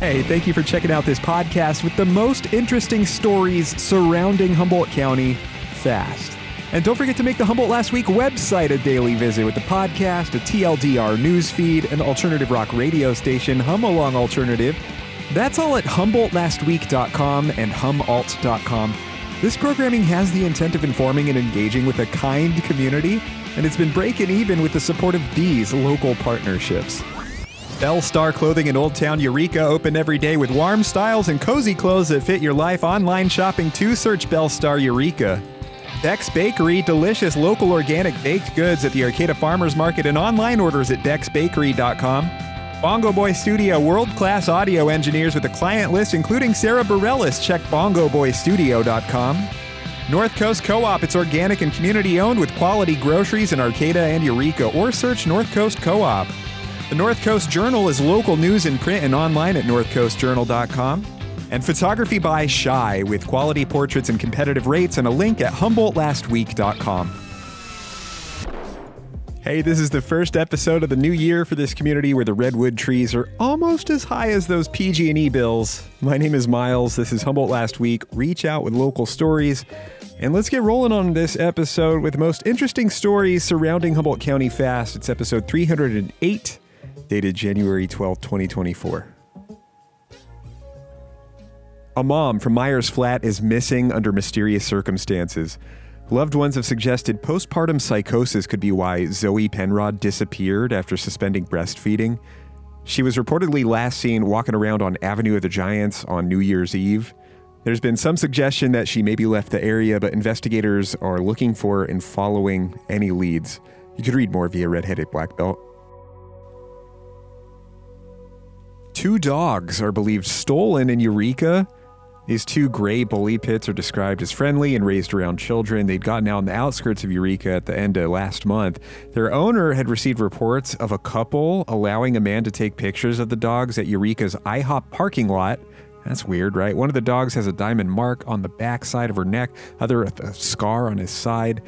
Hey, thank you for checking out this podcast with the most interesting stories surrounding Humboldt County fast. And don't forget to make the Humboldt Last Week website a daily visit with the podcast, a TLDR newsfeed, an alternative rock radio station, HumAlong Alternative. That's all at HumboldtLastWeek.com and HumAlt.com. This programming has the intent of informing and engaging with a kind community, and it's been breaking even with the support of these local partnerships. Belle Starr Clothing in Old Town Eureka open every day with warm styles and cozy clothes that fit your life. Online shopping to search Belle Starr Eureka. Beck's Bakery, delicious local organic baked goods at the Arcata Farmers Market and online orders at dexbakery.com. Bongo Boy Studio, world class audio engineers with a client list including Sara Bareilles. Check bongoboystudio.com. North Coast Co op, it's organic and community owned with quality groceries in Arcata and Eureka, or search North Coast Co op. The North Coast Journal is local news in print and online at northcoastjournal.com. And photography by Shi with quality portraits and competitive rates and a link at humboldtlastweek.com. Hey, this is the first episode of the new year for this community where the redwood trees are almost as high as those PG&E bills. My name is Miles. This is Humboldt Last Week. Reach out with local stories. And let's get rolling on this episode with the most interesting stories surrounding Humboldt County fast. It's episode 308 dated January 12, 2024. A mom from Myers Flat is missing under mysterious circumstances. Loved ones have suggested postpartum psychosis could be why Zoe Penrod disappeared after suspending breastfeeding. She was reportedly last seen walking around on Avenue of the Giants on New Year's Eve. There's been some suggestion that she maybe left the area, but investigators are looking for and following any leads. You could read more via Redheaded Black Belt. Two dogs are believed stolen in Eureka. These two gray bully pits are described as friendly and raised around children. They'd gotten out on the outskirts of Eureka at the end of last month. Their owner had received reports of a couple allowing a man to take pictures of the dogs at Eureka's IHOP parking lot. That's weird, right? One of the dogs has a diamond mark on the back side of her neck, other a scar on his side.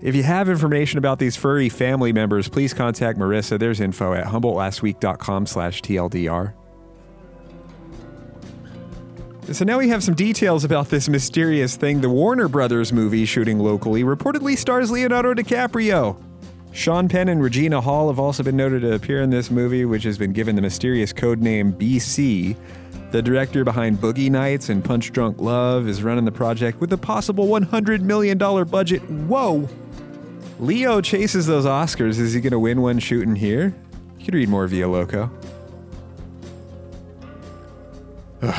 If you have information about these furry family members, please contact Marissa. There's info at humboldtlastweek.com slash TLDR. So now we have some details about this mysterious thing. The Warner Brothers movie shooting locally reportedly stars Leonardo DiCaprio. Sean Penn and Regina Hall have also been noted to appear in this movie, which has been given the mysterious code name BC. The director behind Boogie Nights and Punch Drunk Love is running the project with a possible $100 million budget. Whoa! Leo chases those Oscars. Is he going to win one shooting here? You can read more via Loco.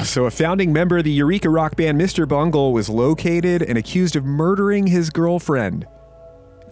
So, a founding member of the Eureka rock band Mr. Bungle was located and accused of murdering his girlfriend.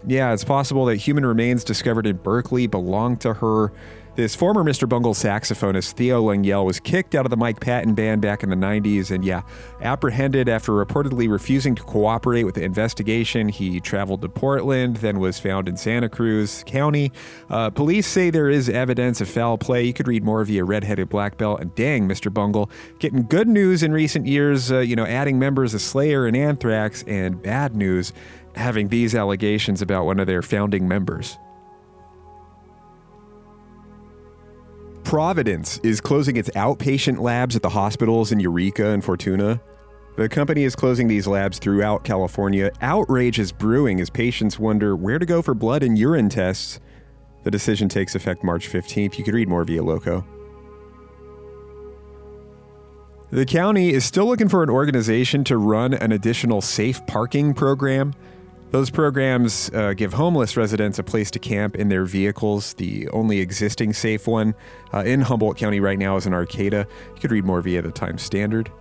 Yeah, it's possible that human remains discovered in Berkeley belonged to her. This former Mr. Bungle saxophonist, Theo Lengyel, was kicked out of the Mike Patton band back in the 90s and, yeah, apprehended after reportedly refusing to cooperate with the investigation. He traveled to Portland, then was found in Santa Cruz County. Uh, police say there is evidence of foul play. You could read more via Redheaded Black Belt. And dang, Mr. Bungle, getting good news in recent years, uh, you know, adding members of Slayer and Anthrax, and bad news having these allegations about one of their founding members. Providence is closing its outpatient labs at the hospitals in Eureka and Fortuna. The company is closing these labs throughout California. Outrage is brewing as patients wonder where to go for blood and urine tests. The decision takes effect March 15th. You could read more via Loco. The county is still looking for an organization to run an additional safe parking program. Those programs uh, give homeless residents a place to camp in their vehicles. The only existing safe one uh, in Humboldt County right now is in Arcata. You could read more via the Times Standard.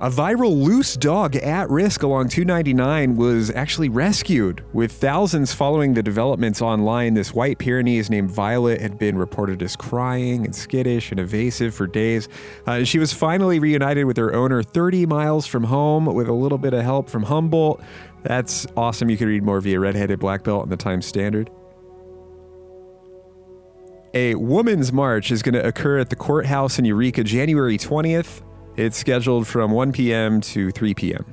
A viral loose dog at risk along 299 was actually rescued. With thousands following the developments online, this white Pyrenees named Violet had been reported as crying and skittish and evasive for days. Uh, she was finally reunited with her owner 30 miles from home with a little bit of help from Humboldt. That's awesome. You can read more via Redheaded Black Belt and the Times Standard. A women's march is going to occur at the courthouse in Eureka January 20th. It's scheduled from 1 p.m. to 3 p.m.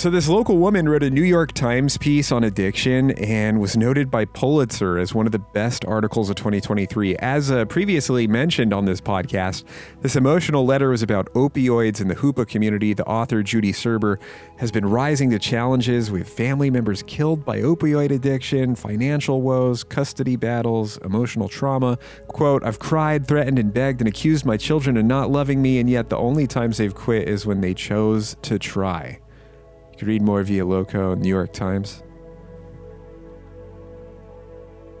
So, this local woman wrote a New York Times piece on addiction and was noted by Pulitzer as one of the best articles of 2023. As uh, previously mentioned on this podcast, this emotional letter was about opioids in the Hoopa community. The author, Judy Serber, has been rising to challenges with family members killed by opioid addiction, financial woes, custody battles, emotional trauma. Quote, I've cried, threatened, and begged and accused my children of not loving me, and yet the only times they've quit is when they chose to try can read more via Loco and New York Times.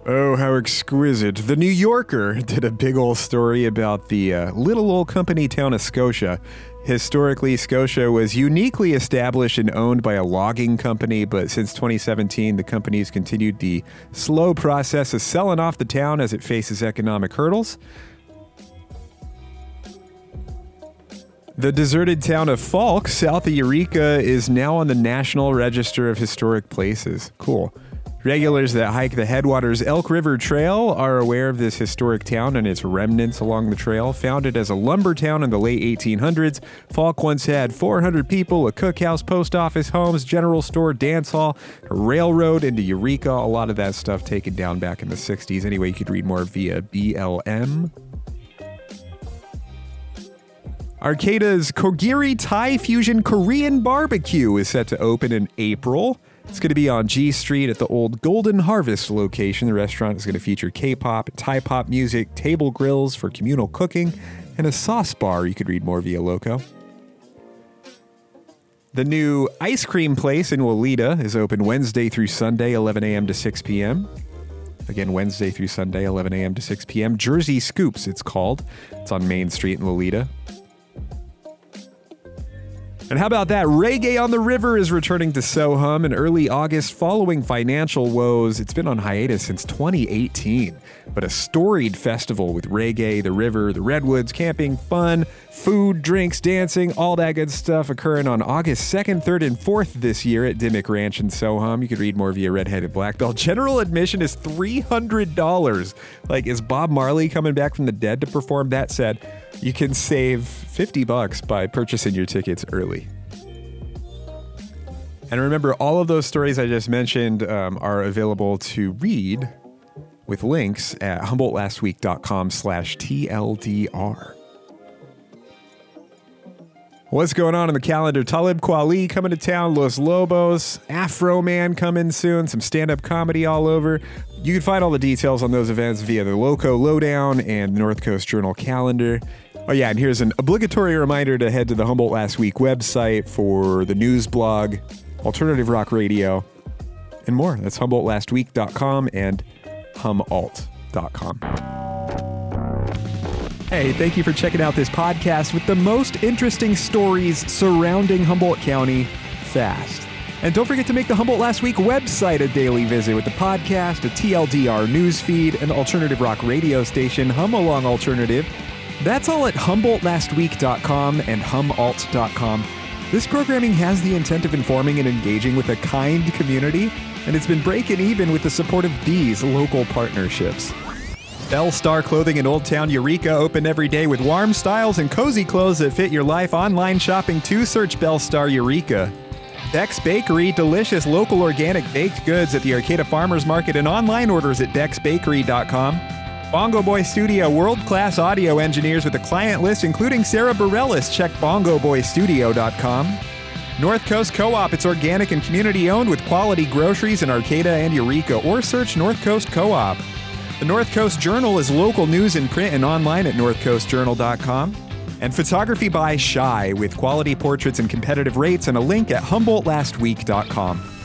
Oh, how exquisite. The New Yorker did a big old story about the uh, little old company town of Scotia. Historically, Scotia was uniquely established and owned by a logging company, but since 2017, the company has continued the slow process of selling off the town as it faces economic hurdles. The deserted town of Falk, south of Eureka, is now on the National Register of Historic Places. Cool. Regulars that hike the Headwaters Elk River Trail are aware of this historic town and its remnants along the trail. Founded as a lumber town in the late 1800s, Falk once had 400 people, a cookhouse, post office, homes, general store, dance hall, a railroad into Eureka. A lot of that stuff taken down back in the 60s. Anyway, you could read more via BLM. Arcata's Kogiri Thai Fusion Korean Barbecue is set to open in April. It's going to be on G Street at the old Golden Harvest location. The restaurant is going to feature K pop, Thai pop music, table grills for communal cooking, and a sauce bar. You could read more via Loco. The new ice cream place in Loleta is open Wednesday through Sunday, 11 a.m. to 6 p.m. Again, Wednesday through Sunday, 11 a.m. to 6 p.m. Jersey Scoops, it's called. It's on Main Street in Loleta. And how about that? Reggae on the River is returning to SoHum in early August following financial woes. It's been on hiatus since 2018, but a storied festival with reggae, the river, the redwoods, camping, fun, food, drinks, dancing, all that good stuff occurring on August 2nd, 3rd, and 4th this year at Dimmick Ranch in SoHum. You can read more via Redheaded Black Belt. General admission is $300. Like, is Bob Marley coming back from the dead to perform? That said, you can save 50 bucks by purchasing your tickets early. And remember, all of those stories I just mentioned um, are available to read with links at humboldtlastweek.com slash TLDR. What's going on in the calendar? Talib Kweli coming to town, Los Lobos, Afroman coming soon, some stand up comedy all over. You can find all the details on those events via the Loco Lowdown and the North Coast Journal calendar. Oh, yeah, and here's an obligatory reminder to head to the Humboldt Last Week website for the news blog, alternative rock radio, and more. That's HumboldtLastWeek.com and HumAlt.com. Hey, thank you for checking out this podcast with the most interesting stories surrounding Humboldt County fast. And don't forget to make the Humboldt Last Week website a daily visit with the podcast, a TLDR news feed, an alternative rock radio station, HumAlong Alternative, that's all at HumboldtLastWeek.com and HumAlt.com. This programming has the intent of informing and engaging with a kind community, and it's been breaking even with the support of these local partnerships. Belle Starr Clothing in Old Town Eureka open every day with warm styles and cozy clothes that fit your life. Online shopping to search Belle Starr Eureka. Beck's Bakery, delicious local organic baked goods at the Arcata Farmers Market and online orders at dexbakery.com. Bongo Boy Studio, world class audio engineers with a client list including Sara Bareilles. Check bongoboystudio.com. North Coast Co op, it's organic and community owned with quality groceries in Arcata and Eureka, or search North Coast Co op. The North Coast Journal is local news in print and online at northcoastjournal.com. And photography by Shi with quality portraits and competitive rates and a link at humboldtlastweek.com.